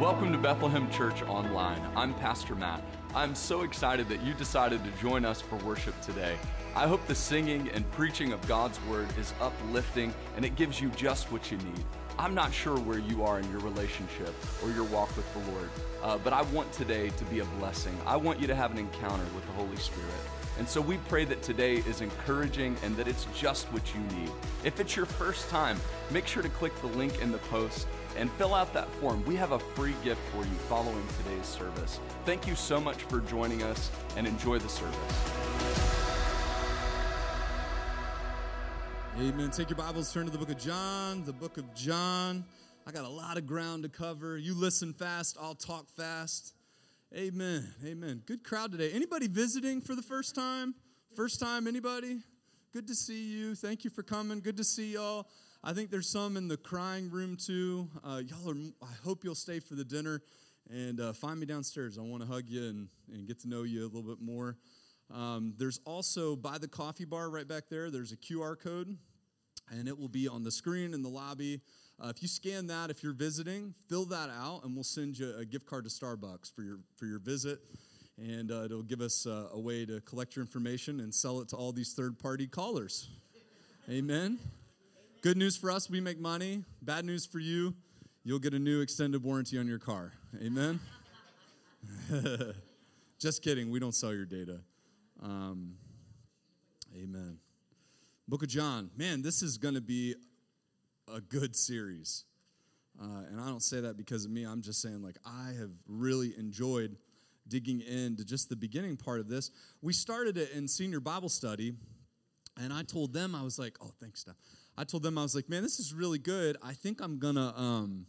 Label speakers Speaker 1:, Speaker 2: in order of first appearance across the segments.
Speaker 1: Welcome to Bethlehem Church Online. I'm Pastor Matt. I'm so excited that you decided to join us for worship today. I hope the singing and preaching of God's Word is uplifting and it gives you just what you need. I'm not sure where you are in your relationship or your walk with the Lord, uh, but I want today to be a blessing. I want you to have an encounter with the Holy Spirit. And so we pray that today is encouraging and that it's just what you need. If it's your first time, make sure to click the link in the post and fill out that form. We have a free gift for you following today's service. Thank you so much for joining us and enjoy the service.
Speaker 2: Amen. Take your Bibles, turn to the book of John, the book of John. I got a lot of ground to cover. You listen fast, I'll talk fast. Amen. Amen. Good crowd today. Anybody visiting for the first time? First time, anybody? Good to see you. Thank you for coming. Good to see y'all. I think there's some in the crying room too. Uh, y'all are, I hope you'll stay for the dinner and uh, find me downstairs. I want to hug you and, and get to know you a little bit more. Um, there's also by the coffee bar right back there, there's a QR code, and it will be on the screen in the lobby. Uh, if you scan that, if you're visiting, fill that out, and we'll send you a gift card to Starbucks for your for your visit. And uh, it'll give us uh, a way to collect your information and sell it to all these third party callers. Amen. Good news for us, we make money. Bad news for you, you'll get a new extended warranty on your car. Amen? Just kidding, we don't sell your data. Um, amen. Book of John. Man, this is going to be a good series. Uh, and I don't say that because of me. I'm just saying, like, I have really enjoyed digging into just the beginning part of this. We started it in senior Bible study, and I told them, I was like, oh, thanks, Steph. I told them, I was like, man, this is really good. I think I'm to um,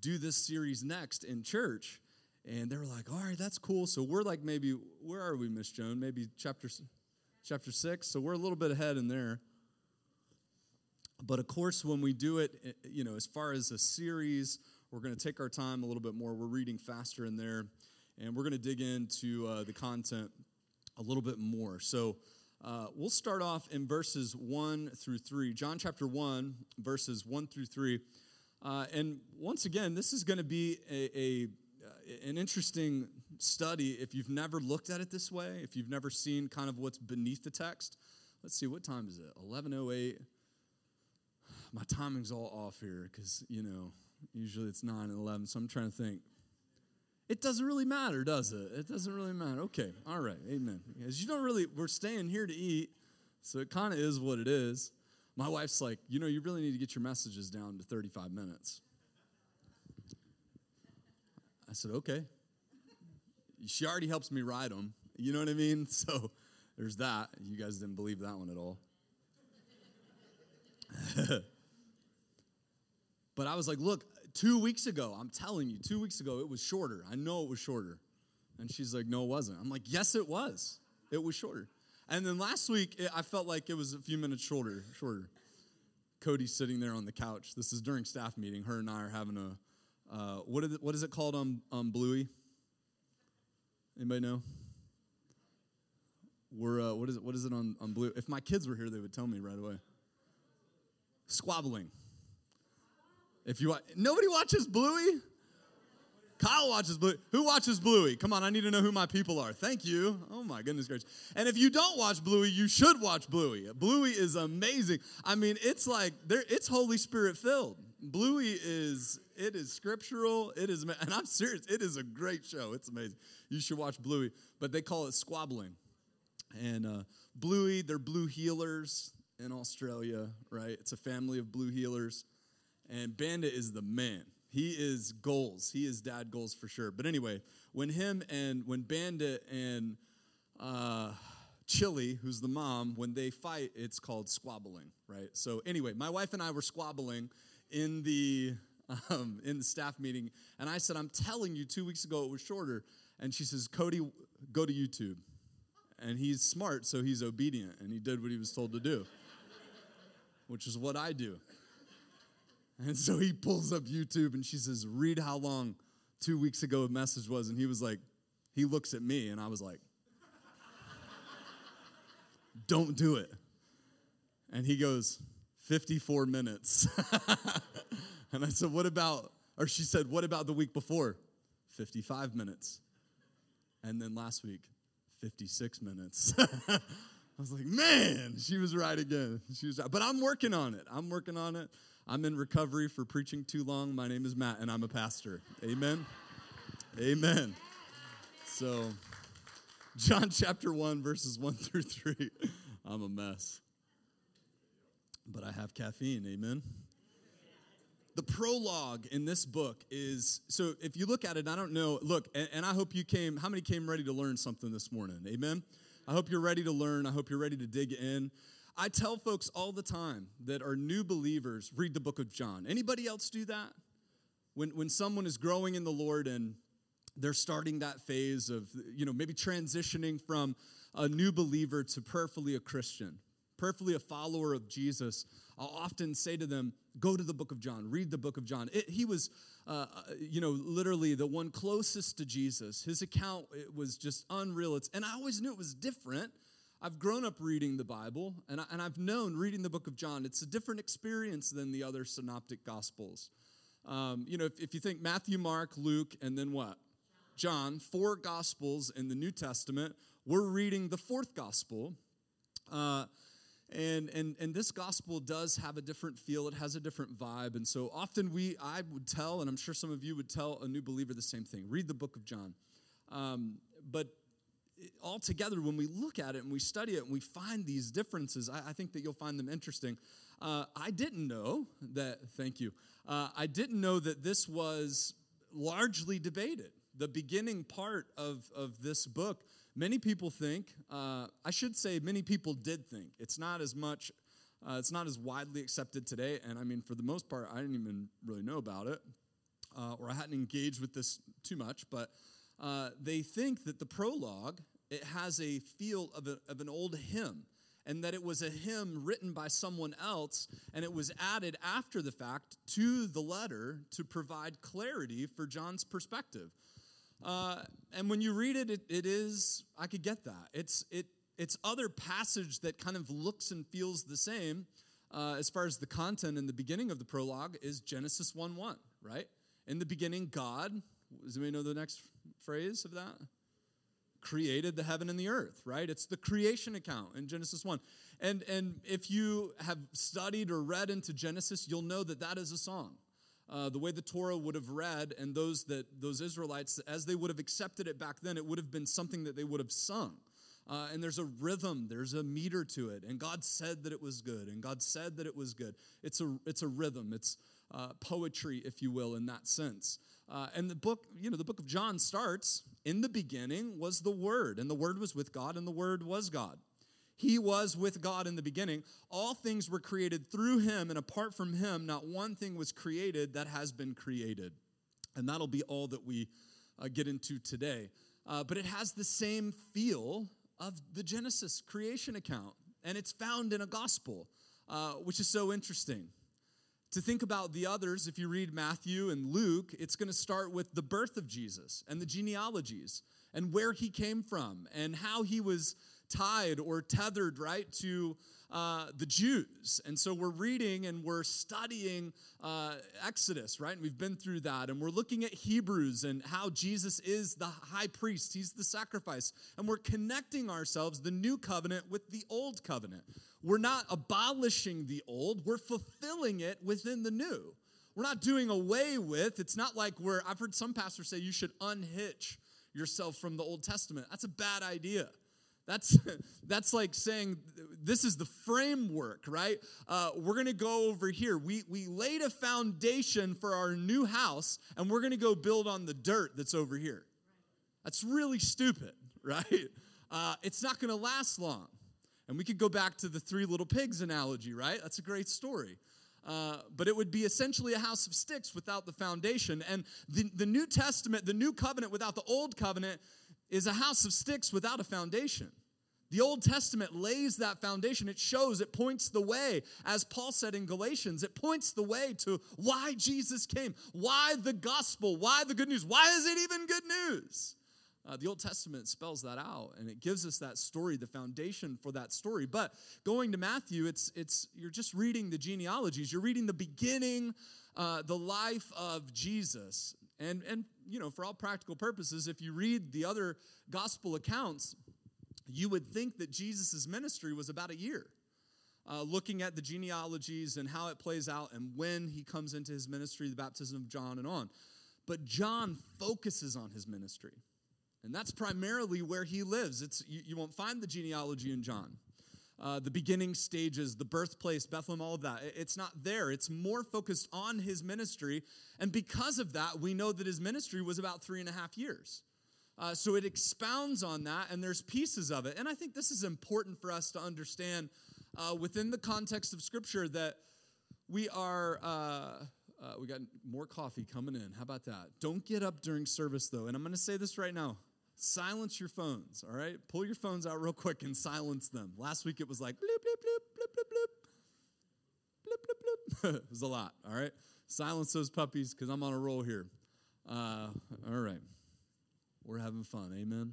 Speaker 2: do this series next in church. And they were like, all right, that's cool. So we're like, maybe, where are we, Miss Joan? Maybe chapter, chapter six. So we're a little bit ahead in there. But of course, when we do it, eh, you know, as far as a series, we're going to take our time a little bit more. We're reading faster in there, and we're going to dig into uh, the content a little bit more. So, uh, we'll start off in verses 1 through 3. John chapter 1, verses 1 through 3. Uh, and once again, this is going to be a, a, uh, an interesting study if you've never looked at it this way, if you've never seen kind of what's beneath the text. Let's see, what time is it? 11.08. My timing's all off here because, you know, usually it's 9 and 11, so I'm trying to think. It doesn't really matter, does it? It doesn't really matter. Okay, all right, amen. Because you don't really, we're staying here to eat, so it kind of is what it is. My wife's like, you know, you really need to get your messages down to 35 minutes. I said, okay. She already helps me write them. You know what I mean? So there's that. You guys didn't believe that one at all. but I was like, look, two weeks ago, I'm telling you, two weeks ago, it was shorter. I know it was shorter. And she's like, no, it wasn't. I'm like, yes, it was. It was shorter. And then last week, it, I felt like it was a few minutes shorter. Shorter. Cody's sitting there on the couch. This is during staff meeting. Her and I are having a uh, what, is it, what is it called on, on Bluey? Anybody know? We're uh, what is it? What is it on on Blue? If my kids were here, they would tell me right away. Squabbling. If you watch nobody watches Bluey, Kyle watches Bluey. Who watches Bluey? Come on, I need to know who my people are. Thank you. Oh my goodness gracious. And if you don't watch Bluey, you should watch Bluey. Bluey is amazing. I mean, it's like it's Holy Spirit filled. Bluey is it is scriptural. It is and I'm serious. It is a great show. It's amazing. You should watch Bluey. But they call it squabbling. And uh, Bluey, they're blue heelers in Australia, right? It's a family of blue heelers. And Bandit is the man. He is goals. He is dad goals for sure. But anyway, when him and when Bandit and uh, Chili, who's the mom, when they fight, it's called squabbling, right? So anyway, my wife and I were squabbling in the um, in the staff meeting, and I said, "I'm telling you, two weeks ago it was shorter." And she says, "Cody, go to YouTube." And he's smart, so he's obedient, and he did what he was told to do, which is what I do. And so he pulls up YouTube and she says, Read how long two weeks ago a message was. And he was like, He looks at me, and I was like, Don't do it. And he goes, 54 minutes. and I said, What about, Or she said, What about the week before? 55 minutes. And then last week, 56 minutes. I was like, man, she was right again. She was right. But I'm working on it. I'm working on it. I'm in recovery for preaching too long. My name is Matt, and I'm a pastor. Amen. Amen. So, John chapter 1, verses 1 through 3. I'm a mess. But I have caffeine. Amen the prologue in this book is so if you look at it i don't know look and, and, i hope you came how many came ready to learn something this morning amen i hope you're ready to learn i hope you're ready to dig in i tell folks all the time that are new believers read the book of john anybody else do that when, when someone is growing in the lord and they're starting that phase of you know maybe transitioning from a new believer to prayerfully a christian prayerfully a follower of jesus I'll often say to them, go to the book of John, read the book of John. It, he was, uh, uh, you know, literally the one closest to Jesus. His account it was just unreal. It's, and I always knew it was different. I've grown up reading the Bible, and, I, and I've known reading the book of John, it's a different experience than the other synoptic gospels. Um, you know, if, if you think Matthew, Mark, Luke, and then what? John, four gospels in the New Testament. We're reading the fourth gospel. Uh, and and and this gospel does have a different feel it has a different vibe and so often we i would tell and i'm sure some of you would tell a new believer the same thing read the book of john um, but altogether when we look at it and we study it and we find these differences i, I think that you'll find them interesting uh, i didn't know that thank you uh, i didn't know that this was largely debated the beginning part of, of this book Many people think, uh, I should say, many people did think. It's not as much, uh, it's not as widely accepted today. And I mean, for the most part, I didn't even really know about it, uh, or I hadn't engaged with this too much. But uh, they think that the prologue it has a feel of, a, of an old hymn and that it was a hymn written by someone else and it was added after the fact to the letter to provide clarity for John's perspective. Uh, and when you read it, it, it is, I could get that. It's, it, it's other passage that kind of looks and feels the same uh, as far as the content in the beginning of the prologue is Genesis 1 1, right? In the beginning, God, does anybody know the next phrase of that? Created the heaven and the earth, right? It's the creation account in Genesis 1. And, and if you have studied or read into Genesis, you'll know that that is a song uh, the way the Torah would have read, and those that those Israelites, as they would have accepted it back then, it would have been something that they would have sung. Uh, and there's a rhythm, there's a meter to it, and God said that it was good, and God said that it was good. It's a it's a rhythm, it's uh, poetry, if you will, in that sense. Uh, and the book, you know, the book of John starts in the beginning was the Word, and the Word was with God, and the Word was God. He was with God in the beginning. All things were created through him, and apart from him, not one thing was created that has been created. And that'll be all that we uh, get into today. Uh, but it has the same feel of the Genesis creation account, and it's found in a gospel, uh, which is so interesting. To think about the others, if you read Matthew and Luke, it's going to start with the birth of Jesus and the genealogies and where he came from and how he was tied or tethered, right, to uh, the Jews. And so we're reading and we're studying uh, Exodus, right? And we've been through that. And we're looking at Hebrews and how Jesus is the high priest, he's the sacrifice. And we're connecting ourselves, the new covenant, with the old covenant. We're not abolishing the old, we're fulfilling it within the new. We're not doing away with, it's not like we're, I've heard some pastors say you should unhitch yourself from the Old Testament. That's a bad idea. That's, that's like saying this is the framework, right? Uh, we're going to go over here. We, we laid a foundation for our new house, and we're going to go build on the dirt that's over here. That's really stupid, right? Uh, it's not going to last long. And we could go back to the three little pigs analogy, right? That's a great story. Uh, but it would be essentially a house of sticks without the foundation. And the, the New Testament, the new covenant without the old covenant, is a house of sticks without a foundation. The Old Testament lays that foundation. It shows, it points the way. As Paul said in Galatians, it points the way to why Jesus came, why the gospel, why the good news, why is it even good news? Uh, the Old Testament spells that out, and it gives us that story, the foundation for that story. But going to Matthew, it's it's you're just reading the genealogies. You're reading the beginning, uh, the life of Jesus, and and you know for all practical purposes, if you read the other gospel accounts, you would think that Jesus' ministry was about a year. Uh, looking at the genealogies and how it plays out and when he comes into his ministry, the baptism of John and on. But John focuses on his ministry. And that's primarily where he lives. It's, you, you won't find the genealogy in John. Uh, the beginning stages, the birthplace, Bethlehem, all of that. It's not there. It's more focused on his ministry. And because of that, we know that his ministry was about three and a half years. Uh, so it expounds on that, and there's pieces of it. And I think this is important for us to understand uh, within the context of Scripture that we are. Uh, uh, we got more coffee coming in. How about that? Don't get up during service, though. And I'm going to say this right now silence your phones, all right? Pull your phones out real quick and silence them. Last week it was like bloop, bloop, bloop, bloop, bloop, bloop. Bloop, bloop, bloop. it was a lot, all right? Silence those puppies because I'm on a roll here. Uh, all right. We're having fun. Amen.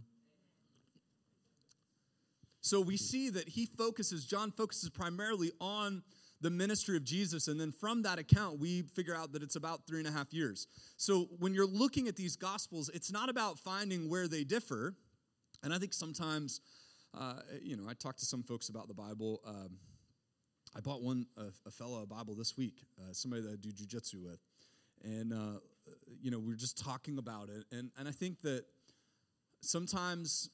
Speaker 2: So we see that he focuses, John focuses primarily on the ministry of Jesus. And then from that account, we figure out that it's about three and a half years. So when you're looking at these gospels, it's not about finding where they differ. And I think sometimes, uh, you know, I talked to some folks about the Bible. Um, I bought one, a, a fellow a Bible this week, uh, somebody that I do jujitsu with. And, uh, you know, we are just talking about it. And, and I think that sometimes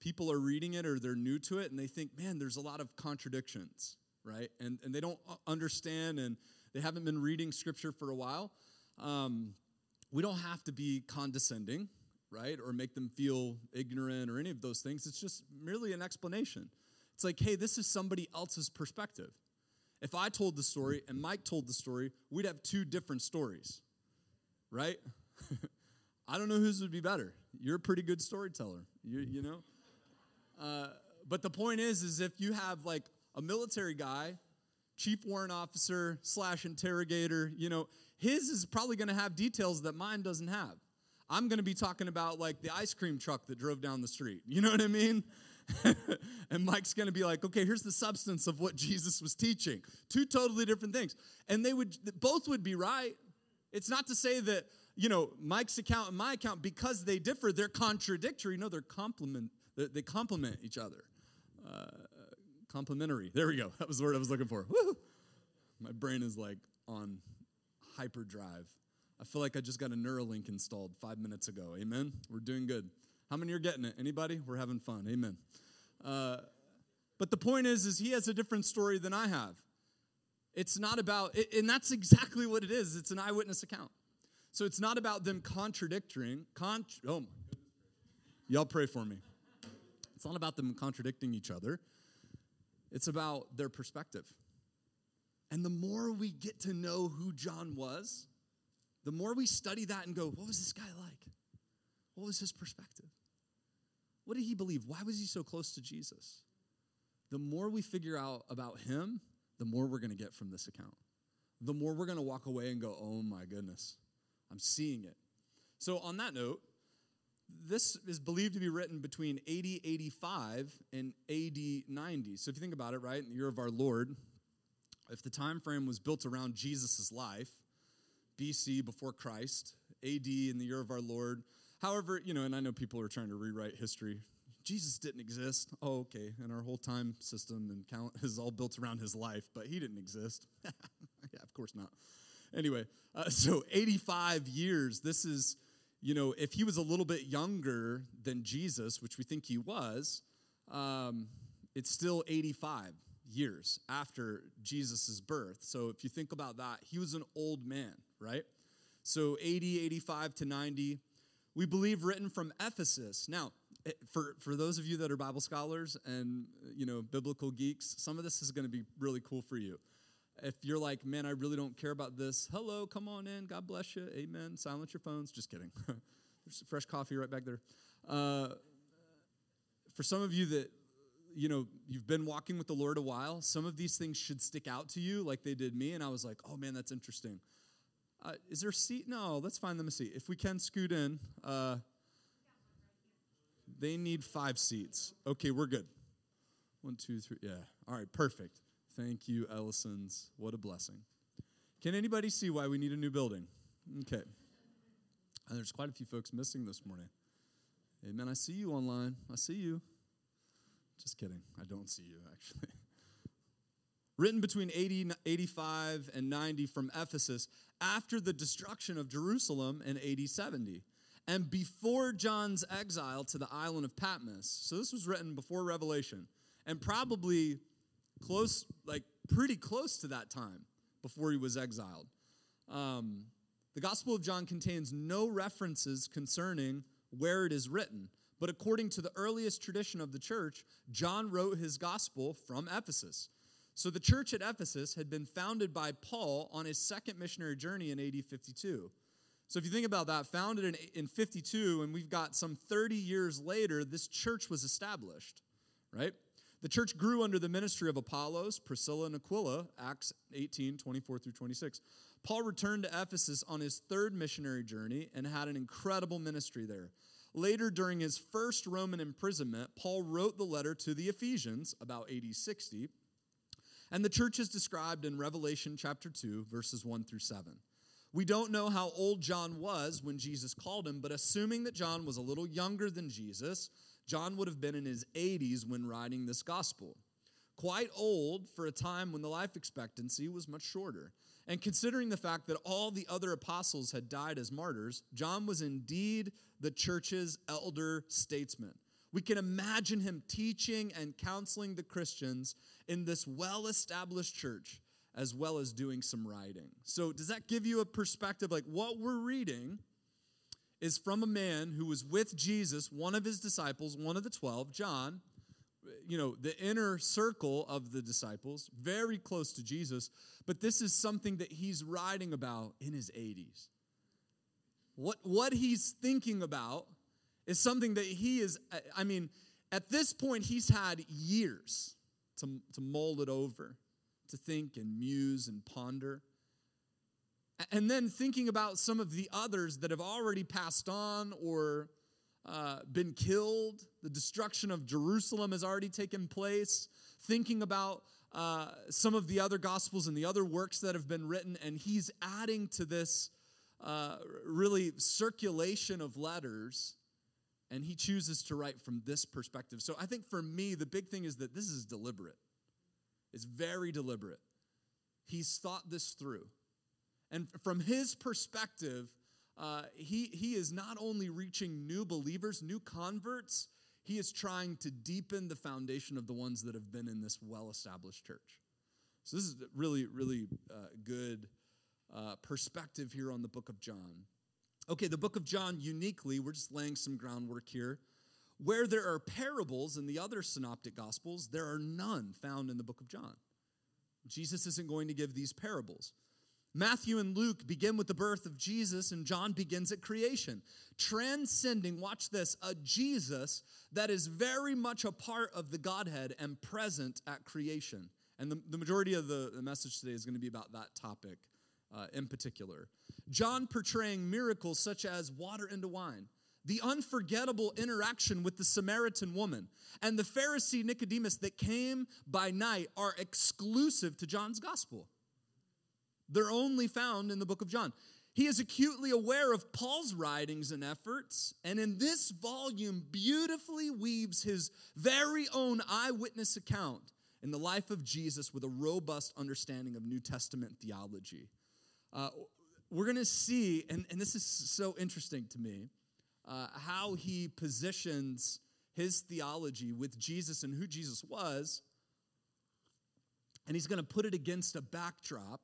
Speaker 2: people are reading it or they're new to it and they think, man, there's a lot of contradictions right? And, and they don't understand and they haven't been reading scripture for a while. Um, we don't have to be condescending, right? Or make them feel ignorant or any of those things. It's just merely an explanation. It's like, hey, this is somebody else's perspective. If I told the story and Mike told the story, we'd have two different stories, right? I don't know whose would be better. You're a pretty good storyteller, you, you know? Uh, but the point is, is if you have like a military guy, chief warrant officer slash interrogator, you know, his is probably going to have details that mine doesn't have. I'm going to be talking about like the ice cream truck that drove down the street. You know what I mean? and Mike's going to be like, okay, here's the substance of what Jesus was teaching. Two totally different things. And they would, both would be right. It's not to say that, you know, Mike's account and my account, because they differ, they're contradictory. No, they're complement, they complement each other. Uh, Complementary. There we go. That was the word I was looking for. Woo! My brain is like on hyperdrive. I feel like I just got a Neuralink installed five minutes ago. Amen. We're doing good. How many are getting it? Anybody? We're having fun. Amen. Uh, but the point is, is he has a different story than I have. It's not about, and that's exactly what it is. It's an eyewitness account. So it's not about them contradicting. Con- oh Y'all pray for me. It's not about them contradicting each other. It's about their perspective. And the more we get to know who John was, the more we study that and go, what was this guy like? What was his perspective? What did he believe? Why was he so close to Jesus? The more we figure out about him, the more we're going to get from this account. The more we're going to walk away and go, oh my goodness, I'm seeing it. So, on that note, this is believed to be written between 80 85 and AD 90. So if you think about it, right, in the year of our Lord, if the time frame was built around Jesus' life, BC before Christ, AD in the year of our Lord. However, you know, and I know people are trying to rewrite history. Jesus didn't exist. Oh, okay. And our whole time system and count is all built around his life, but he didn't exist. yeah, of course not. Anyway, uh, so 85 years. This is you know, if he was a little bit younger than Jesus, which we think he was, um, it's still 85 years after Jesus' birth. So if you think about that, he was an old man, right? So 80, 85 to 90. We believe written from Ephesus. Now, eh, for, for those of you that are Bible scholars and, you know, biblical geeks, some of this is going to be really cool for you. If you're like, man, I really don't care about this, hello, come on in. God bless you. Amen. Silence your phones. Just kidding. There's fresh coffee right back there. Uh, for some of you that, you know, you've been walking with the Lord a while, some of these things should stick out to you like they did me. And I was like, oh man, that's interesting. Uh, is there a seat? No, let's find them a seat. If we can scoot in. Uh, They need five seats. Okay, we're good. One, two, three. Yeah. All right, perfect. Thank you, Ellison's. What a blessing. Can anybody see why we need a new building? Okay. And there's quite a few folks missing this morning. Amen. I see you online. I see you. Just kidding. I don't see you, actually. Written between 80, 85 and 90 from Ephesus after the destruction of Jerusalem in AD 70 and before John's exile to the island of Patmos. So this was written before Revelation and probably close, like pretty close to that time before he was exiled. Um, the Gospel of John contains no references concerning where it is written, but according to the earliest tradition of the church, John wrote his Gospel from Ephesus. So the church at Ephesus had been founded by Paul on his second missionary journey in AD 52. So if you think about that, founded in, in 52, and we've got some 30 years later, this church was established, right? The church grew under the ministry of Apollos, Priscilla, and Aquila, Acts 18, 24 through 26. Paul returned to Ephesus on his third missionary journey and had an incredible ministry there. Later, during his first Roman imprisonment, Paul wrote the letter to the Ephesians, about AD 60, and the church is described in Revelation chapter 2, verses 1 through 7. We don't know how old John was when Jesus called him, but assuming that John was a little younger than Jesus, John would have been in his 80s when writing this gospel. Quite old for a time when the life expectancy was much shorter. And considering the fact that all the other apostles had died as martyrs, John was indeed the church's elder statesman. We can imagine him teaching and counseling the Christians in this well established church, as well as doing some writing. So, does that give you a perspective? Like, what we're reading is from a man who was with Jesus, one of his disciples, one of the 12, John, you know, the inner circle of the disciples, very close to Jesus, but this is something that he's writing about in his 80s. What, what he's thinking about is something that he is, I mean, at this point, he's had years to, to mold it over, to think and muse and ponder. And then thinking about some of the others that have already passed on or uh, been killed, the destruction of Jerusalem has already taken place, thinking about uh, some of the other gospels and the other works that have been written, and he's adding to this uh, really circulation of letters, and he chooses to write from this perspective. So I think for me, the big thing is that this is deliberate. It's very deliberate. He's thought this through. And from his perspective, uh, he, he is not only reaching new believers, new converts, he is trying to deepen the foundation of the ones that have been in this well established church. So, this is a really, really uh, good uh, perspective here on the book of John. Okay, the book of John uniquely, we're just laying some groundwork here. Where there are parables in the other synoptic gospels, there are none found in the book of John. Jesus isn't going to give these parables. Matthew and Luke begin with the birth of Jesus, and John begins at creation, transcending, watch this, a Jesus that is very much a part of the Godhead and present at creation. And the, the majority of the, the message today is going to be about that topic uh, in particular. John portraying miracles such as water into wine, the unforgettable interaction with the Samaritan woman, and the Pharisee Nicodemus that came by night are exclusive to John's gospel. They're only found in the book of John. He is acutely aware of Paul's writings and efforts, and in this volume, beautifully weaves his very own eyewitness account in the life of Jesus with a robust understanding of New Testament theology. Uh, we're going to see, and, and this is so interesting to me, uh, how he positions his theology with Jesus and who Jesus was, and he's going to put it against a backdrop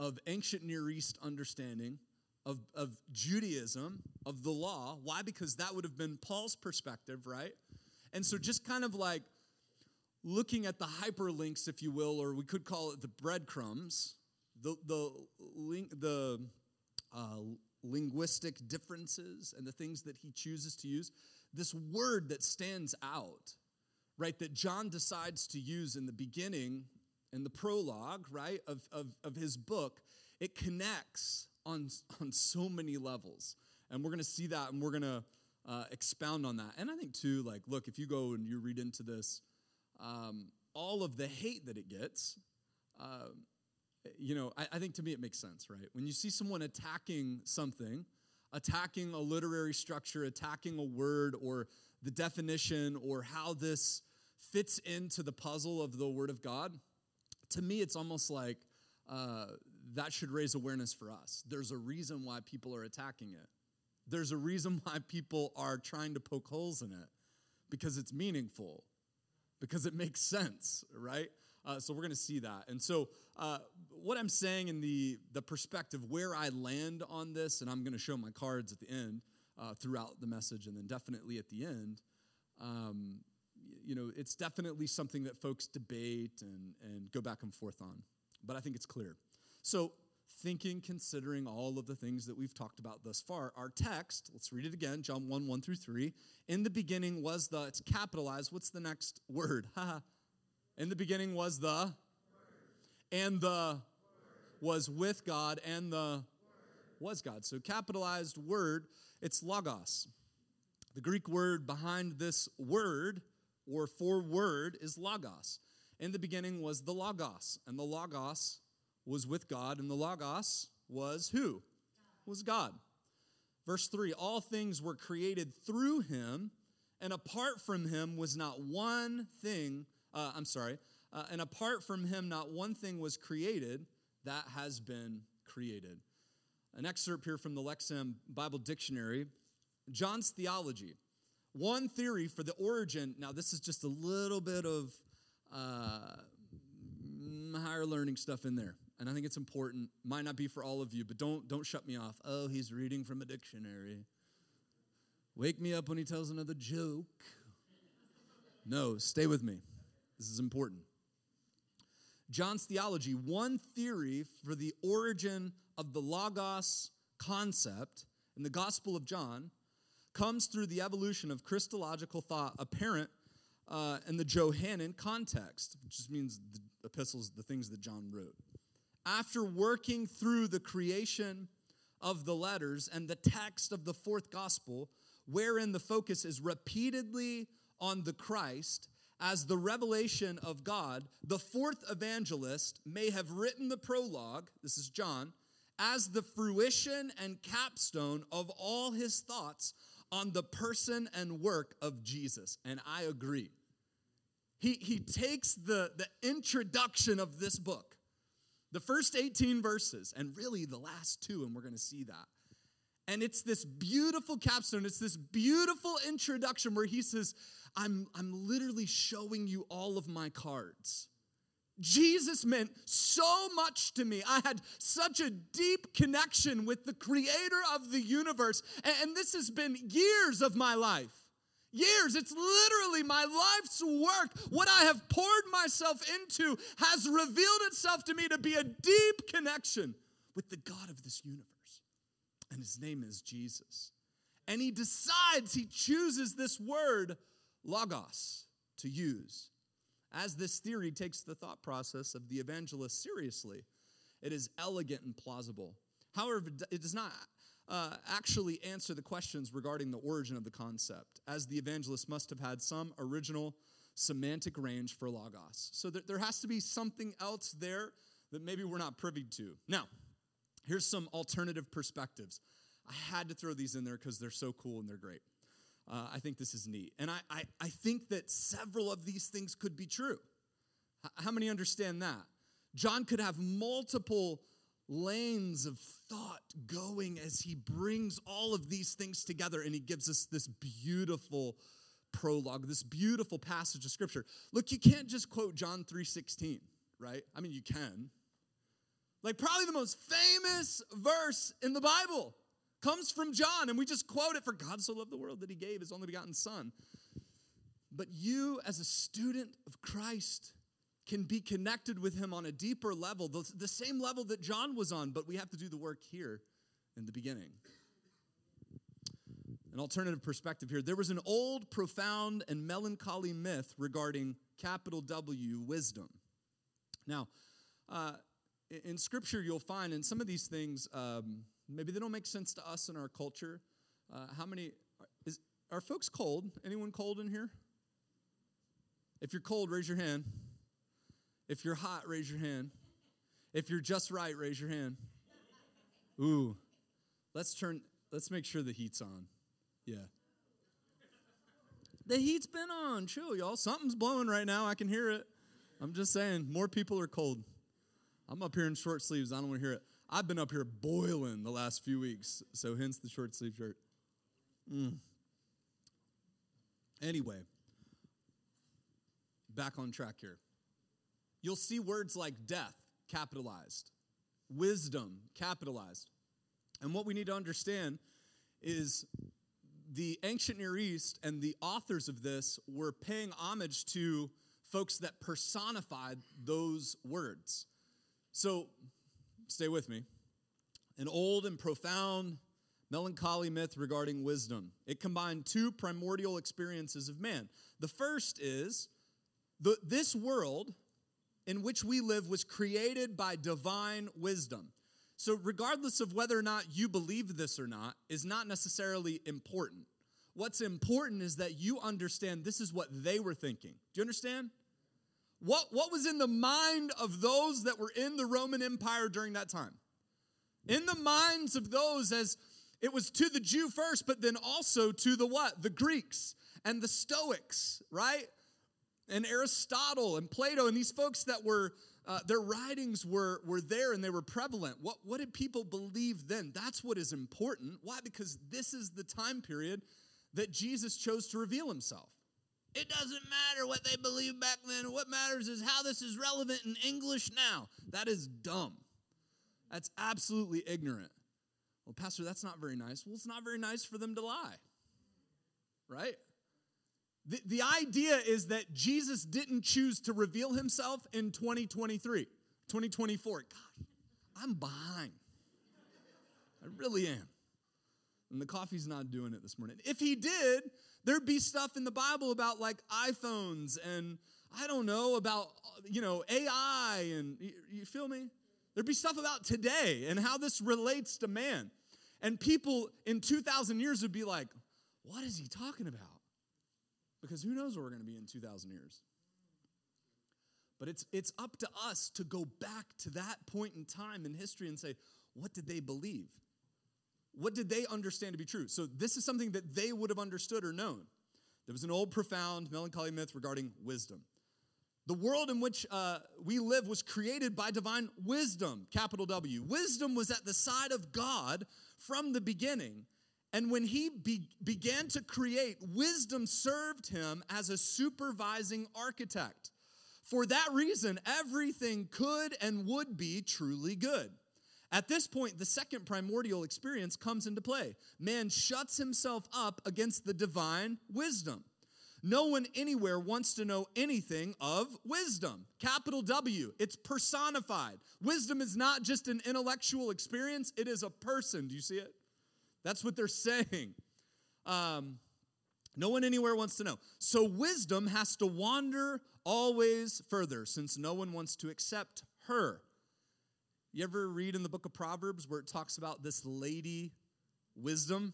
Speaker 2: of ancient Near East understanding of, of Judaism, of the law. Why? Because that would have been Paul's perspective, right? And so just kind of like looking at the hyperlinks, if you will, or we could call it the breadcrumbs, the, the, the uh, linguistic differences and the things that he chooses to use, this word that stands out, right, that John decides to use in the beginning in the prologue, right, of, of, of his book, it connects on, on so many levels. And we're going to see that and we're going to uh, expound on that. And I think, too, like, look, if you go and you read into this, um, all of the hate that it gets, uh, you know, I, I think to me it makes sense, right? When you see someone attacking something, attacking a literary structure, attacking a word or the definition or how this fits into the puzzle of the Word of God, to me, it's almost like uh, that should raise awareness for us. There's a reason why people are attacking it. There's a reason why people are trying to poke holes in it because it's meaningful, because it makes sense, right? Uh, so we're going to see that. And so, uh, what I'm saying in the the perspective where I land on this, and I'm going to show my cards at the end uh, throughout the message, and then definitely at the end. Um, you know, it's definitely something that folks debate and and go back and forth on, but I think it's clear. So. Thinking, considering all of the things that we've talked about thus far, our text, let's read it again, John 1 1 through 3. In the beginning was the, it's capitalized, what's the next word? In the beginning was the and the was with God and the was God. So capitalized word, it's logos. The Greek word behind this word or for word is logos. In the beginning was the logos, and the logos was with God, and the logos was who? Was God. Verse 3 All things were created through him, and apart from him was not one thing uh, I'm sorry, uh, and apart from him, not one thing was created that has been created. An excerpt here from the Lexham Bible Dictionary John's theology. One theory for the origin, now this is just a little bit of uh, higher learning stuff in there, and I think it's important. Might not be for all of you, but don't, don't shut me off. Oh, he's reading from a dictionary. Wake me up when he tells another joke. No, stay with me. This is important. John's theology, one theory for the origin of the Logos concept in the Gospel of John, comes through the evolution of Christological thought apparent uh, in the Johannine context, which just means the epistles, the things that John wrote. After working through the creation of the letters and the text of the fourth gospel, wherein the focus is repeatedly on the Christ as the revelation of God, the fourth evangelist may have written the prologue, this is John, as the fruition and capstone of all his thoughts on the person and work of Jesus. And I agree. He, he takes the, the introduction of this book, the first 18 verses, and really the last two, and we're going to see that. And it's this beautiful capstone, it's this beautiful introduction where he says, I'm, I'm literally showing you all of my cards. Jesus meant so much to me. I had such a deep connection with the creator of the universe. And, this has been years of my life. Years. It's literally my life's work. What I have poured myself into has revealed itself to me to be a deep connection with the God of this universe. And his name is Jesus. And he decides, he chooses this word logos to use. As this theory takes the thought process of the evangelist seriously, it is elegant and plausible. However, it does not uh, actually answer the questions regarding the origin of the concept, as the evangelist must have had some original semantic range for logos. So there has to be something else there that maybe we're not privy to. Now, here's some alternative perspectives. I had to throw these in there because they're so cool and they're great. Uh, I think this is neat. And I, I, I think that several of these things could be true. H- how many understand that? John could have multiple lanes of thought going as he brings all of these things together and he gives us this beautiful prologue this beautiful passage of scripture look you can't just quote john 3.16 right i mean you can like probably the most famous verse in the bible comes from John, and we just quote it for God so loved the world that he gave his only begotten Son. But you, as a student of Christ, can be connected with him on a deeper level, the, the same level that John was on, but we have to do the work here in the beginning. An alternative perspective here. There was an old, profound, and melancholy myth regarding capital W wisdom. Now, uh, in Scripture, you'll find, and some of these things, um, maybe they don't make sense to us in our culture. Uh, how many is are folks cold? Anyone cold in here? If you're cold, raise your hand. If you're hot, raise your hand. If you're just right, raise your hand. Ooh. Let's turn, let's make sure the heat's on. Yeah. The heat's been on. Chill, y'all. Something's blowing right now. I can hear it. I'm just saying, more people are cold. I'm up here in short sleeves. I don't want to hear it. I've been up here boiling the last few weeks, so hence the short sleeve shirt. Mm. Anyway, back on track here. You'll see words like death capitalized, wisdom capitalized. And what we need to understand is the ancient Near East and the authors of this were paying homage to folks that personified those words. So, stay with me. An old and profound melancholy myth regarding wisdom. It combined two primordial experiences of man. The first is the, this world in which we live was created by divine wisdom. So, regardless of whether or not you believe this or not, is not necessarily important. What's important is that you understand this is what they were thinking. Do you understand? What, what was in the mind of those that were in the Roman Empire during that time? In the minds of those, as it was to the Jew first, but then also to the what? The Greeks and the Stoics, right? And Aristotle and Plato and these folks that were uh, their writings were, were there and they were prevalent. What, what did people believe then? That's what is important. Why? Because this is the time period that Jesus chose to reveal himself. It doesn't matter what they believed back then. What matters is how this is relevant in English now. That is dumb. That's absolutely ignorant. Well, Pastor, that's not very nice. Well, it's not very nice for them to lie, right? The, the idea is that Jesus didn't choose to reveal himself in 2023, 2024. God, I'm behind. I really am. And the coffee's not doing it this morning. If he did, there'd be stuff in the Bible about like iPhones and I don't know, about, you know, AI and you, feel me? There'd be stuff about today and how this relates to man. And people in 2,000 years would be like, what is he talking about? Because who knows where we're going to be in 2,000 years? But it's, it's up to us to go back to that point in time in history and say, what did they believe? What did they understand to be true? So, this is something that they would have understood or known. There was an old, profound, melancholy myth regarding wisdom. The world in which uh, we live was created by divine wisdom, capital W. Wisdom was at the side of God from the beginning. And when he be- began to create, wisdom served him as a supervising architect. For that reason, everything could and would be truly good. At this point, the second primordial experience comes into play. Man shuts himself up against the divine wisdom. No one anywhere wants to know anything of wisdom. Capital W, it's personified. Wisdom is not just an intellectual experience, it is a person. Do you see it? That's what they're saying. Um, no one anywhere wants to know. So wisdom has to wander always further since no one wants to accept her. You ever read in the book of Proverbs where it talks about this lady wisdom?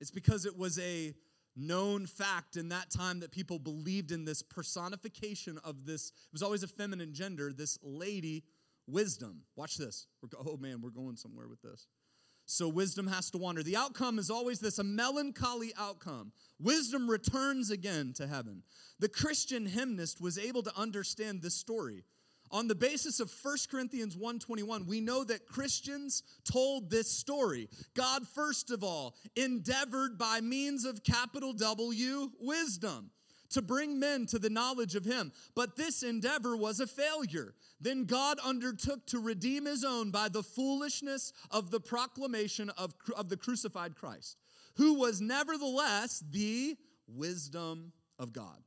Speaker 2: It's because it was a known fact in that time that people believed in this personification of this, it was always a feminine gender, this lady wisdom. Watch this. Oh man, we're going somewhere with this. So wisdom has to wander. The outcome is always this a melancholy outcome. Wisdom returns again to heaven. The Christian hymnist was able to understand this story. On the basis of 1 Corinthians 1:21, we know that Christians told this story. God first of all endeavored by means of capital W wisdom to bring men to the knowledge of him. But this endeavor was a failure. Then God undertook to redeem his own by the foolishness of the proclamation of, of the crucified Christ, who was nevertheless the wisdom of God.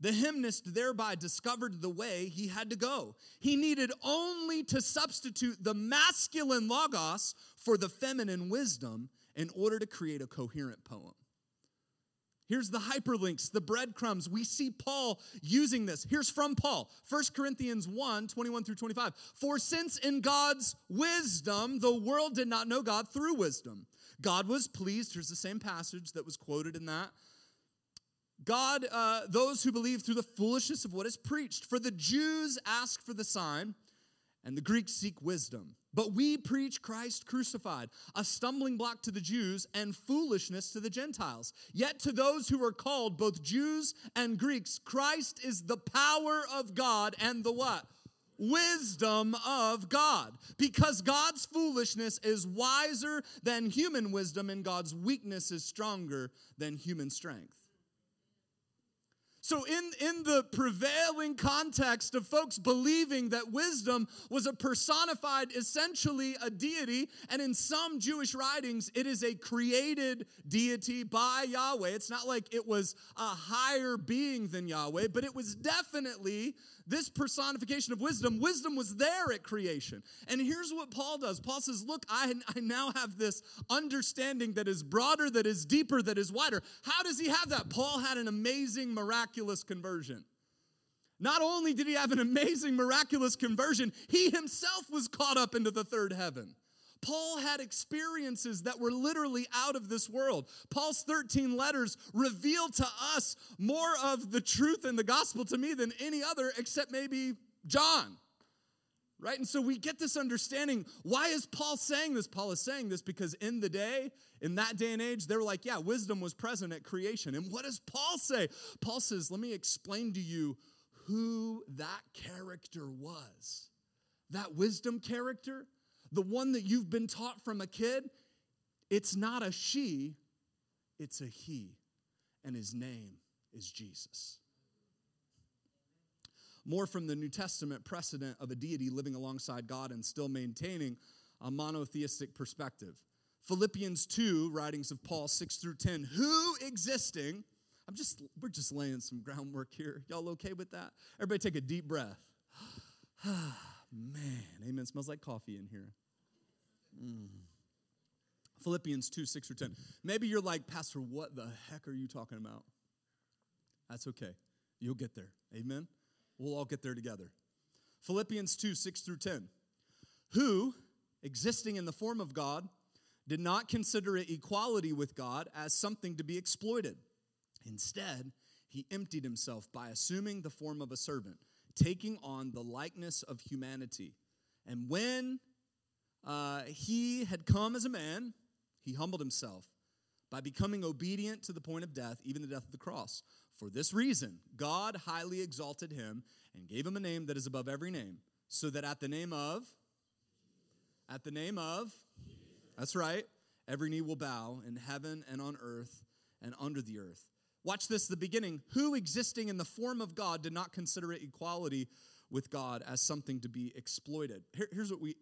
Speaker 2: The hymnist thereby discovered the way he had to go. He needed only to substitute the masculine logos for the feminine wisdom in order to create a coherent poem. Here's the hyperlinks, the breadcrumbs. We see Paul using this. Here's from Paul 1 Corinthians 1 21 through 25. For since in God's wisdom the world did not know God through wisdom, God was pleased. Here's the same passage that was quoted in that. God, uh, those who believe through the foolishness of what is preached. For the Jews ask for the sign, and the Greeks seek wisdom. But we preach Christ crucified, a stumbling block to the Jews and foolishness to the Gentiles. Yet to those who are called, both Jews and Greeks, Christ is the power of God and the what? Wisdom of God. Because God's foolishness is wiser than human wisdom, and God's weakness is stronger than human strength. So, in, in the prevailing context of folks believing that wisdom was a personified, essentially a deity, and in some Jewish writings, it is a created deity by Yahweh. It's not like it was a higher being than Yahweh, but it was definitely this personification of wisdom, wisdom was there at creation. And here's what Paul does Paul says, Look, I, I now have this understanding that is broader, that is deeper, that is wider. How does he have that? Paul had an amazing, miraculous conversion. Not only did he have an amazing, miraculous conversion, he himself was caught up into the third heaven. Paul had experiences that were literally out of this world. Paul's 13 letters reveal to us more of the truth in the gospel to me than any other, except maybe John. Right? And so we get this understanding. Why is Paul saying this? Paul is saying this because in the day, in that day and age, they were like, yeah, wisdom was present at creation. And what does Paul say? Paul says, let me explain to you who that character was. That wisdom character the one that you've been taught from a kid, it's not a she, it's a he. And his name is Jesus. More from the New Testament precedent of a deity living alongside God and still maintaining a monotheistic perspective. Philippians 2, writings of Paul 6 through 10, who existing, I'm just, we're just laying some groundwork here. Y'all okay with that? Everybody take a deep breath. Man, amen. Smells like coffee in here. Mm. Philippians 2 6 or 10. Maybe you're like, Pastor, what the heck are you talking about? That's okay. You'll get there. Amen. We'll all get there together. Philippians 2 6 through 10. Who, existing in the form of God, did not consider it equality with God as something to be exploited. Instead, he emptied himself by assuming the form of a servant taking on the likeness of humanity. And when uh, he had come as a man, he humbled himself by becoming obedient to the point of death, even the death of the cross. For this reason, God highly exalted him and gave him a name that is above every name, so that at the name of, at the name of, that's right, every knee will bow in heaven and on earth and under the earth Watch this, the beginning. Who existing in the form of God did not consider it equality with God as something to be exploited. Here, here's what we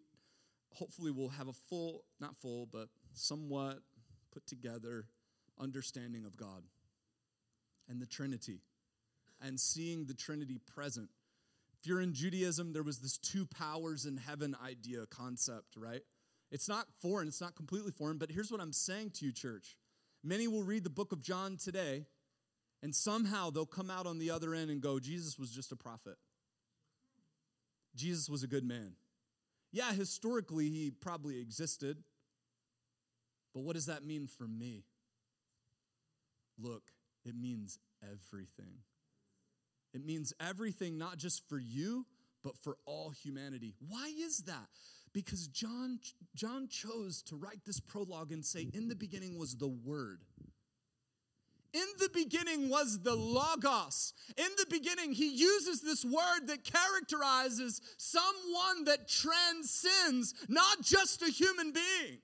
Speaker 2: hopefully will have a full, not full, but somewhat put together understanding of God and the Trinity and seeing the Trinity present. If you're in Judaism, there was this two powers in heaven idea concept, right? It's not foreign, it's not completely foreign, but here's what I'm saying to you, church. Many will read the book of John today and somehow they'll come out on the other end and go, Jesus was just a prophet. Jesus was a good man. Yeah, historically, he probably existed. But what does that mean for me? Look, it means everything. It means everything, not just for you, but for all humanity. Why is that? Because John, John chose to write this prologue and say, In the beginning was the Word. In the beginning was the Logos. In the beginning, he uses this word that characterizes someone that transcends not just a human being,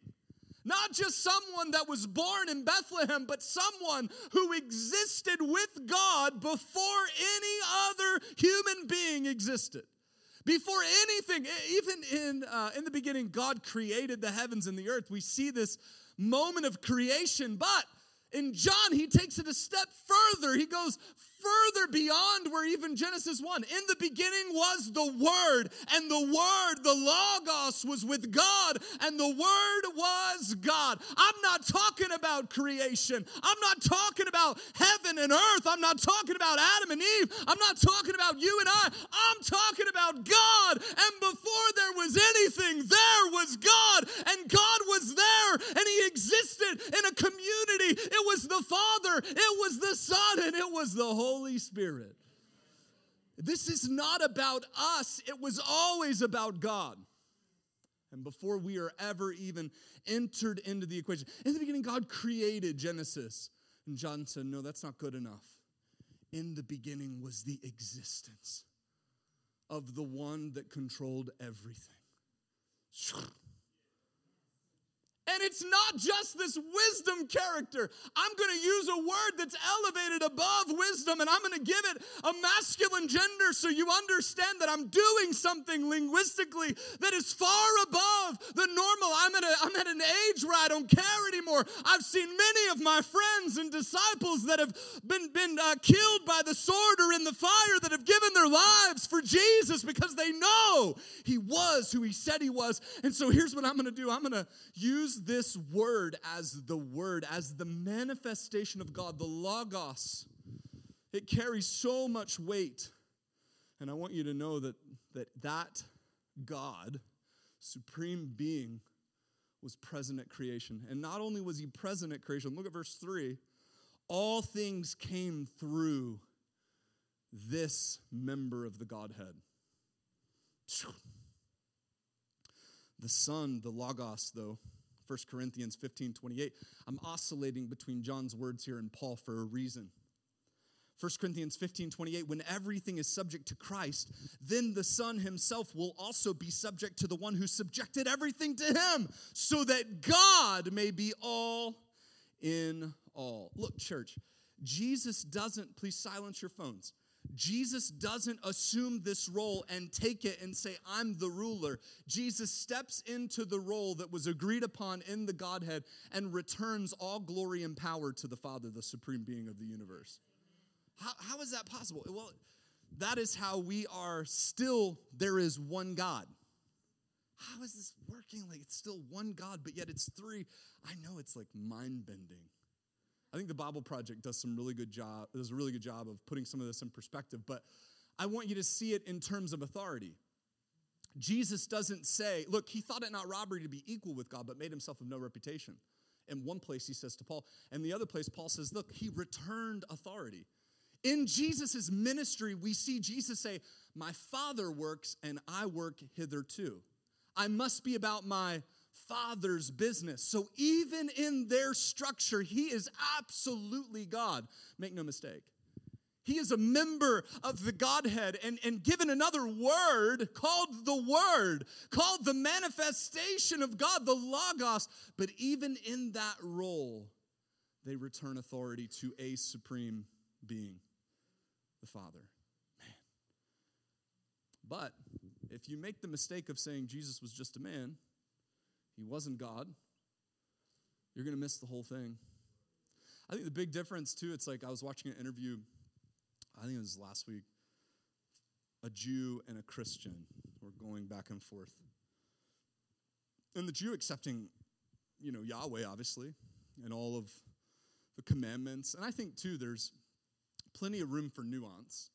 Speaker 2: not just someone that was born in Bethlehem, but someone who existed with God before any other human being existed. Before anything, even in, uh, in the beginning, God created the heavens and the earth. We see this moment of creation, but in John, he takes it a step further. He goes further beyond where even Genesis 1. In the beginning was the Word, and the Word, the Logos, was with God, and the Word was God. I'm not talking about creation. I'm not talking about heaven and earth. I'm not talking about Adam and Eve. I'm not talking about you and I. I'm talking about God. And before there was anything, there was God, and God was there, and He existed in a community. It was the Father, it was the Son, and it was the Holy Spirit. This is not about us, it was always about God. And before we are ever even entered into the equation, in the beginning, God created Genesis. And John said, No, that's not good enough. In the beginning was the existence of the one that controlled everything. And it's not just this wisdom character. I'm going to use a word that's elevated above wisdom and I'm going to give it a masculine gender so you understand that I'm doing something linguistically that is far above the normal. I'm at, a, I'm at an age where I don't care anymore. I've seen many of my friends and disciples that have been, been uh, killed by the sword or in the fire that have given their lives for Jesus because they know he was who he said he was. And so here's what I'm going to do I'm going to use this word as the word, as the manifestation of God, the Logos. It carries so much weight. And I want you to know that that, that God, supreme being, was present at creation. And not only was he present at creation, look at verse 3 all things came through this member of the Godhead. The Son, the Logos, though, 1 Corinthians 15 28. I'm oscillating between John's words here and Paul for a reason. 1 Corinthians 15 28, when everything is subject to Christ, then the Son himself will also be subject to the one who subjected everything to him, so that God may be all in all. Look, church, Jesus doesn't, please silence your phones. Jesus doesn't assume this role and take it and say, I'm the ruler. Jesus steps into the role that was agreed upon in the Godhead and returns all glory and power to the Father, the supreme being of the universe. How, how is that possible? Well, that is how we are still, there is one God. How is this working? Like it's still one God, but yet it's three. I know it's like mind bending. I think the Bible Project does some really good job, does a really good job of putting some of this in perspective, but I want you to see it in terms of authority. Jesus doesn't say, look, he thought it not robbery to be equal with God, but made himself of no reputation. In one place, he says to Paul, and the other place, Paul says, look, he returned authority. In Jesus' ministry, we see Jesus say, My Father works and I work hitherto. I must be about my Father's business. So even in their structure, he is absolutely God. Make no mistake. He is a member of the Godhead and, and given another word called the Word, called the manifestation of God, the Logos. But even in that role, they return authority to a supreme being, the Father. Man. But if you make the mistake of saying Jesus was just a man, he wasn't God, you're going to miss the whole thing. I think the big difference, too, it's like I was watching an interview, I think it was last week, a Jew and a Christian were going back and forth. And the Jew accepting, you know, Yahweh, obviously, and all of the commandments. And I think, too, there's plenty of room for nuance.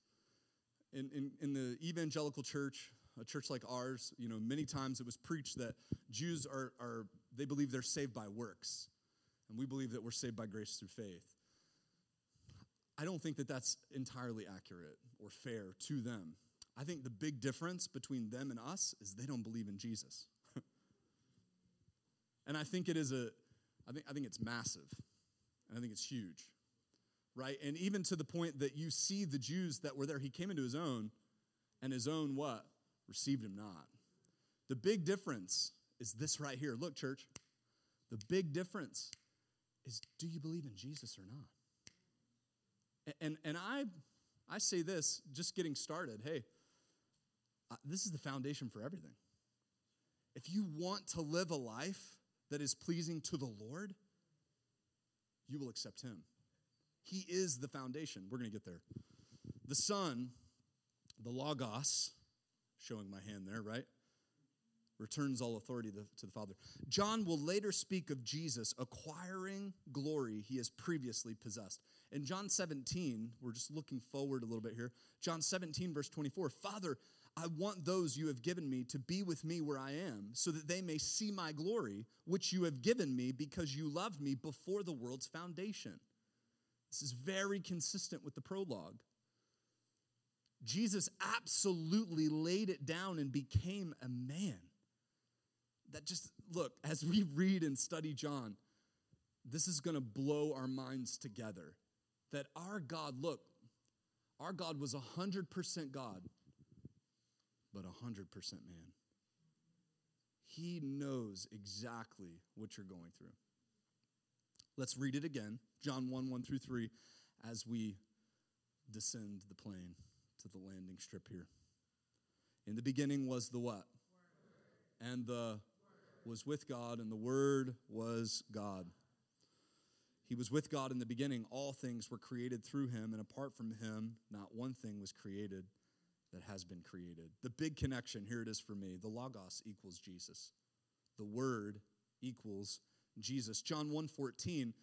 Speaker 2: In, in, in the evangelical church, a church like ours, you know, many times it was preached that Jews are, are they believe they're saved by works. And we believe that we're saved by grace through faith. I don't think that that's entirely accurate or fair to them. I think the big difference between them and us is they don't believe in Jesus. and I think it is a, I think, I think it's massive. And I think it's huge. Right? And even to the point that you see the Jews that were there, he came into his own, and his own what? Received him not. The big difference is this right here. Look, church, the big difference is do you believe in Jesus or not? And, and I, I say this just getting started hey, uh, this is the foundation for everything. If you want to live a life that is pleasing to the Lord, you will accept Him. He is the foundation. We're going to get there. The Son, the Logos, showing my hand there, right? Returns all authority to the Father. John will later speak of Jesus acquiring glory he has previously possessed. In John 17, we're just looking forward a little bit here. John 17, verse 24 Father, I want those you have given me to be with me where I am, so that they may see my glory, which you have given me because you loved me before the world's foundation. This is very consistent with the prologue. Jesus absolutely laid it down and became a man. That just, look, as we read and study John, this is going to blow our minds together. That our God, look, our God was 100% God, but 100% man. He knows exactly what you're going through. Let's read it again John 1 1 through 3 as we descend the plane to the landing strip here. In the beginning was the what? Word. And the Word. was with God, and the Word was God. He was with God in the beginning. All things were created through him, and apart from him, not one thing was created that has been created. The big connection, here it is for me the Logos equals Jesus. The Word equals Jesus. John 1 14,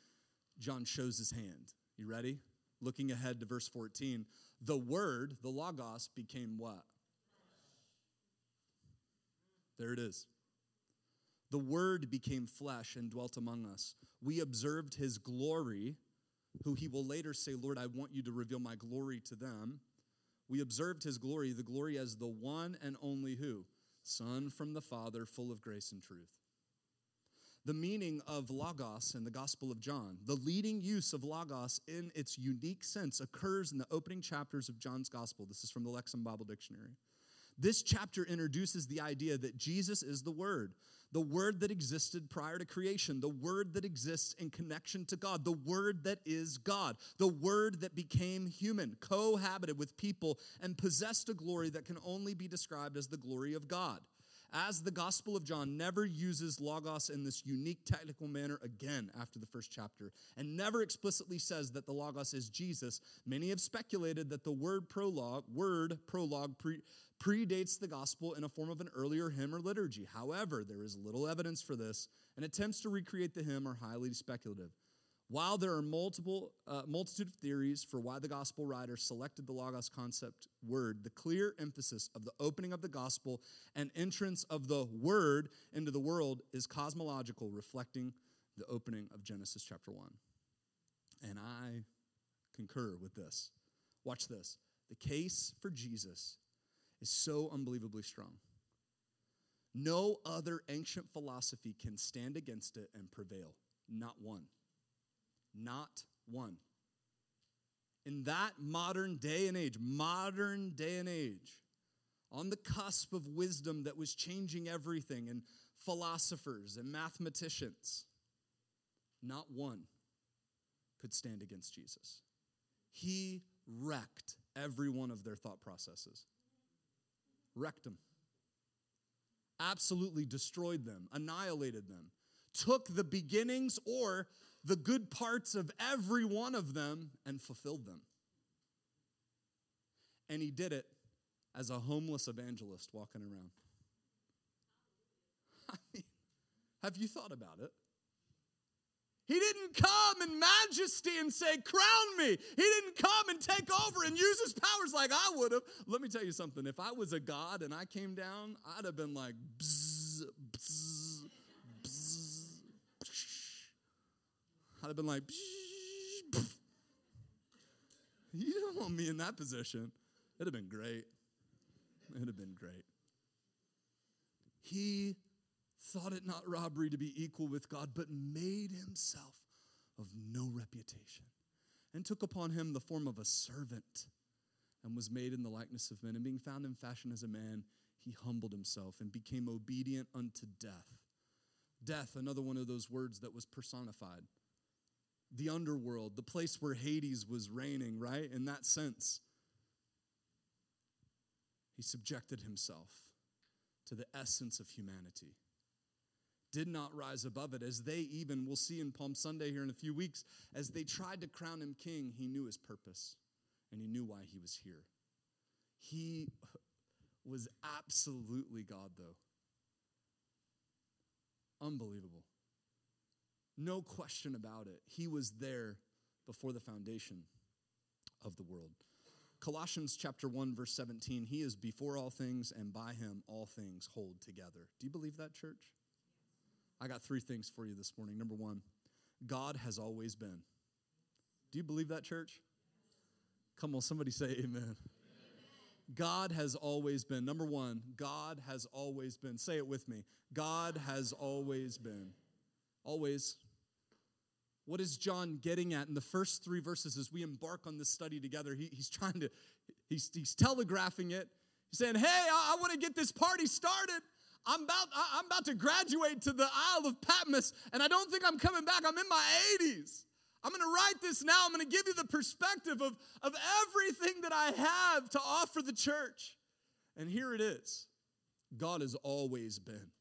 Speaker 2: John shows his hand. You ready? Looking ahead to verse 14, the Word, the Logos, became what? There it is. The Word became flesh and dwelt among us. We observed his glory, who he will later say, Lord, I want you to reveal my glory to them. We observed his glory, the glory as the one and only who? Son from the Father, full of grace and truth. The meaning of Logos in the Gospel of John, the leading use of Logos in its unique sense occurs in the opening chapters of John's Gospel. This is from the Lexham Bible Dictionary. This chapter introduces the idea that Jesus is the Word, the Word that existed prior to creation, the Word that exists in connection to God, the Word that is God, the Word that became human, cohabited with people, and possessed a glory that can only be described as the glory of God as the Gospel of John never uses Logos in this unique technical manner again after the first chapter, and never explicitly says that the Logos is Jesus, many have speculated that the word prologue, word prologue pre, predates the Gospel in a form of an earlier hymn or liturgy. However, there is little evidence for this, and attempts to recreate the hymn are highly speculative. While there are multiple uh, multitude of theories for why the gospel writer selected the logos concept word, the clear emphasis of the opening of the gospel and entrance of the word into the world is cosmological, reflecting the opening of Genesis chapter 1. And I concur with this. Watch this. The case for Jesus is so unbelievably strong. No other ancient philosophy can stand against it and prevail. Not one. Not one. In that modern day and age, modern day and age, on the cusp of wisdom that was changing everything, and philosophers and mathematicians, not one could stand against Jesus. He wrecked every one of their thought processes, wrecked them, absolutely destroyed them, annihilated them, took the beginnings or the good parts of every one of them and fulfilled them. And he did it as a homeless evangelist walking around. I mean, have you thought about it? He didn't come in majesty and say, Crown me. He didn't come and take over and use his powers like I would have. Let me tell you something. If I was a God and I came down, I'd have been like, bzz, I'd have been like, you don't want me in that position. It'd have been great. It'd have been great. He thought it not robbery to be equal with God, but made himself of no reputation and took upon him the form of a servant and was made in the likeness of men. And being found in fashion as a man, he humbled himself and became obedient unto death. Death, another one of those words that was personified the underworld, the place where Hades was reigning, right? In that sense. He subjected himself to the essence of humanity. Did not rise above it, as they even, we'll see in Palm Sunday here in a few weeks, as they tried to crown him king, he knew his purpose and he knew why he was here. He was absolutely God, though. Unbelievable. No question about it. He was there before the foundation of the world. Colossians chapter 1 verse 17, he is before all things and by him all things hold together. Do you believe that church? I got three things for you this morning. Number 1, God has always been. Do you believe that, church? Come on, somebody say amen. amen. God has always been. Number one, God has always been. Say it with me. God has always been. Always. What is John getting at in the first three verses as we embark on this study together? He, he's trying to, he's, he's telegraphing it. He's saying, Hey, I, I want to get this party started. I'm about, I, I'm about to graduate to the Isle of Patmos, and I don't think I'm coming back. I'm in my 80s. I'm going to write this now. I'm going to give you the perspective of, of everything that I have to offer the church. And here it is God has always been.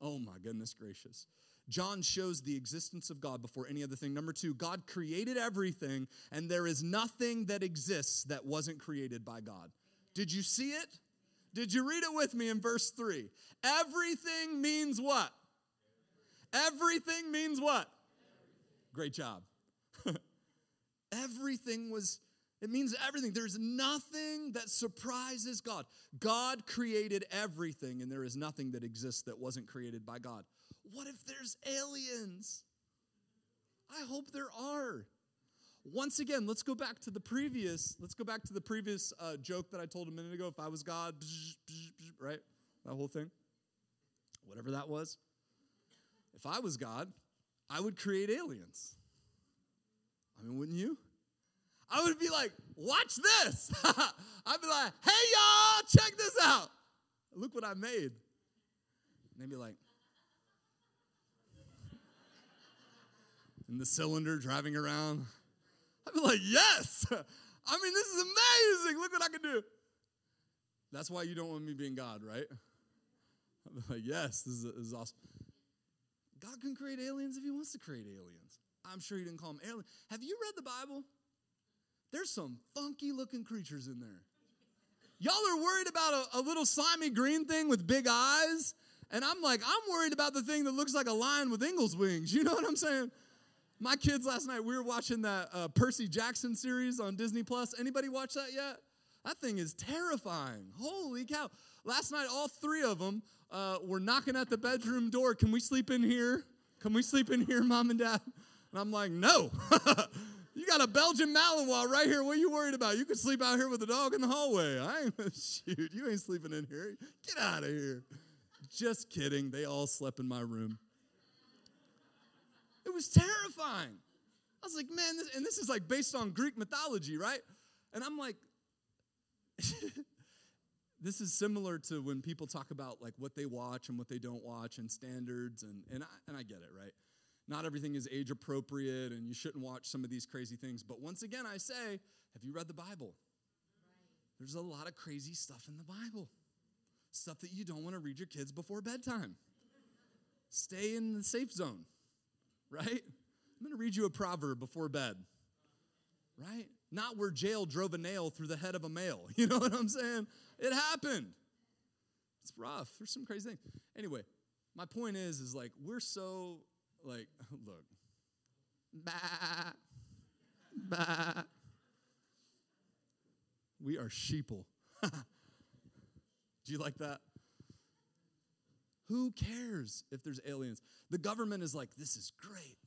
Speaker 2: Oh my goodness gracious. John shows the existence of God before any other thing. Number two, God created everything, and there is nothing that exists that wasn't created by God. Did you see it? Did you read it with me in verse three? Everything means what? Everything means what? Great job. everything was, it means everything. There's nothing that surprises God. God created everything, and there is nothing that exists that wasn't created by God. What if there's aliens? I hope there are. Once again, let's go back to the previous. Let's go back to the previous uh, joke that I told a minute ago. If I was God, right? That whole thing, whatever that was. If I was God, I would create aliens. I mean, wouldn't you? I would be like, watch this. I'd be like, hey, y'all, check this out. Look what I made. And they'd be like, in the cylinder driving around. I'd be like, yes. I mean, this is amazing. Look what I can do. That's why you don't want me being God, right? I'd be like, yes, this is, this is awesome. God can create aliens if he wants to create aliens. I'm sure he didn't call them aliens. Have you read the Bible? There's some funky looking creatures in there. Y'all are worried about a, a little slimy green thing with big eyes. And I'm like, I'm worried about the thing that looks like a lion with eagle's wings. You know what I'm saying? My kids last night, we were watching that uh, Percy Jackson series on Disney Plus. Anybody watch that yet? That thing is terrifying. Holy cow. Last night, all three of them uh, were knocking at the bedroom door. Can we sleep in here? Can we sleep in here, mom and dad? And I'm like, no. you got a Belgian Malinois right here. What are you worried about? You can sleep out here with a dog in the hallway. I ain't, shoot, you ain't sleeping in here. Get out of here. Just kidding. They all slept in my room. Was terrifying. I was like, man, this, and this is like based on Greek mythology, right? And I'm like, this is similar to when people talk about like what they watch and what they don't watch and standards, and, and, I, and I get it, right? Not everything is age appropriate, and you shouldn't watch some of these crazy things. But once again, I say, have you read the Bible? There's a lot of crazy stuff in the Bible, stuff that you don't want to read your kids before bedtime. Stay in the safe zone right? I'm going to read you a proverb before bed, right? Not where Jael drove a nail through the head of a male. You know what I'm saying? It happened. It's rough. There's some crazy things. Anyway, my point is, is like we're so like, look, bah, bah. We are sheeple. Do you like that? Who cares if there's aliens? The government is like, this is great.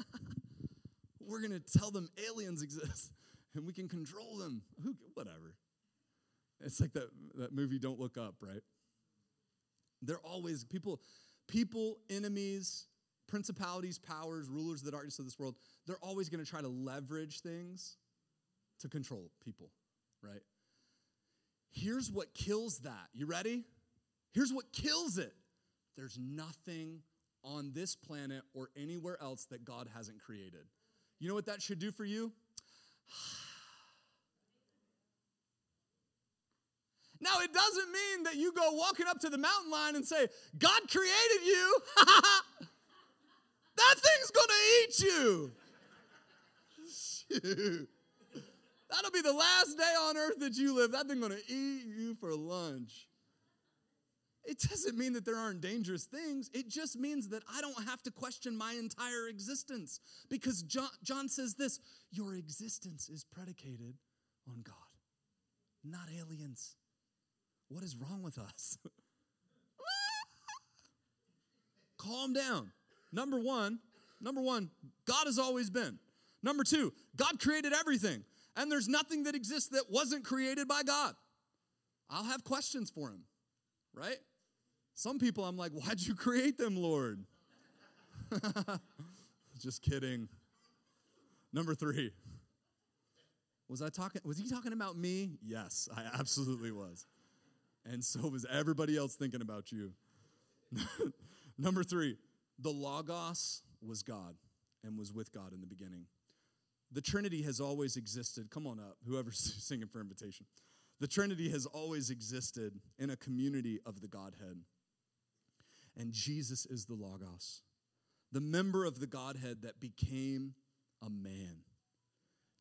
Speaker 2: We're going to tell them aliens exist and we can control them. Who, whatever. It's like that, that movie Don't Look Up, right? They're always people, people, enemies, principalities, powers, rulers of the darkness of this world, they're always going to try to leverage things to control people, right? Here's what kills that. You ready? Here's what kills it there's nothing on this planet or anywhere else that God hasn't created. You know what that should do for you? Now, it doesn't mean that you go walking up to the mountain line and say, God created you. that thing's going to eat you. That'll be the last day on earth that you live. That thing's going to eat you for lunch. It doesn't mean that there aren't dangerous things. It just means that I don't have to question my entire existence. Because John, John says this your existence is predicated on God, not aliens. What is wrong with us? Calm down. Number one, number one, God has always been. Number two, God created everything, and there's nothing that exists that wasn't created by God. I'll have questions for him, right? Some people I'm like, why'd you create them, Lord? Just kidding. Number three. Was I talking, was he talking about me? Yes, I absolutely was. And so was everybody else thinking about you. Number three, the Logos was God and was with God in the beginning. The Trinity has always existed. Come on up, whoever's singing for invitation. The Trinity has always existed in a community of the Godhead. And Jesus is the Logos, the member of the Godhead that became a man.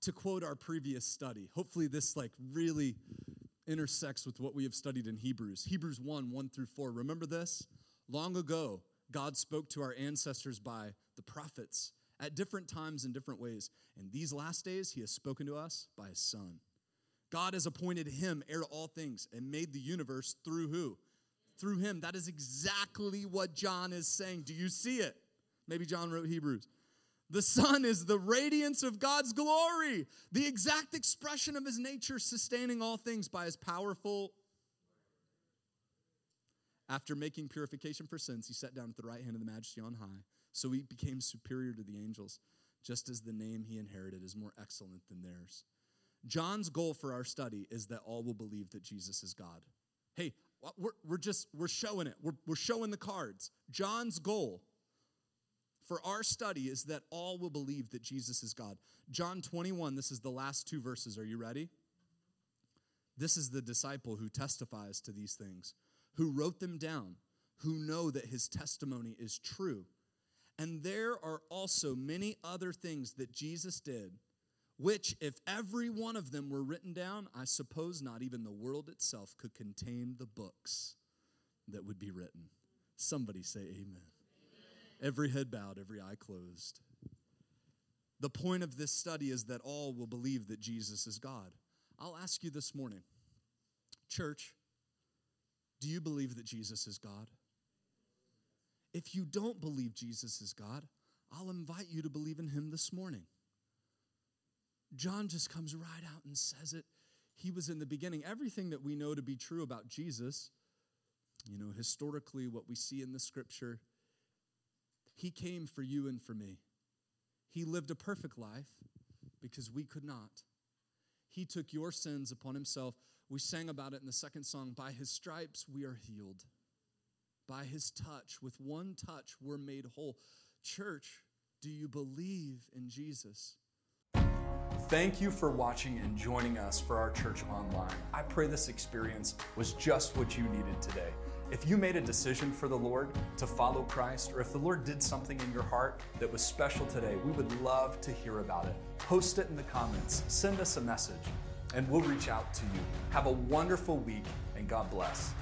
Speaker 2: To quote our previous study, hopefully this like really intersects with what we have studied in Hebrews. Hebrews 1 1 through 4. Remember this? Long ago, God spoke to our ancestors by the prophets at different times in different ways. In these last days, he has spoken to us by his Son. God has appointed him heir to all things and made the universe through who? Through him. That is exactly what John is saying. Do you see it? Maybe John wrote Hebrews. The Son is the radiance of God's glory, the exact expression of his nature, sustaining all things by his powerful. After making purification for sins, he sat down at the right hand of the majesty on high. So he became superior to the angels, just as the name he inherited is more excellent than theirs. John's goal for our study is that all will believe that Jesus is God. Hey, we're, we're just, we're showing it. We're, we're showing the cards. John's goal for our study is that all will believe that Jesus is God. John 21, this is the last two verses. Are you ready? This is the disciple who testifies to these things, who wrote them down, who know that his testimony is true. And there are also many other things that Jesus did, which, if every one of them were written down, I suppose not even the world itself could contain the books that would be written. Somebody say, Amen. Every head bowed, every eye closed. The point of this study is that all will believe that Jesus is God. I'll ask you this morning, church, do you believe that Jesus is God? If you don't believe Jesus is God, I'll invite you to believe in him this morning. John just comes right out and says it. He was in the beginning. Everything that we know to be true about Jesus, you know, historically, what we see in the scripture, he came for you and for me. He lived a perfect life because we could not. He took your sins upon himself. We sang about it in the second song. By his stripes, we are healed. By his touch, with one touch, we're made whole. Church, do you believe in Jesus?
Speaker 1: Thank you for watching and joining us for our church online. I pray this experience was just what you needed today. If you made a decision for the Lord to follow Christ, or if the Lord did something in your heart that was special today, we would love to hear about it. Post it in the comments, send us a message, and we'll reach out to you. Have a wonderful week, and God bless.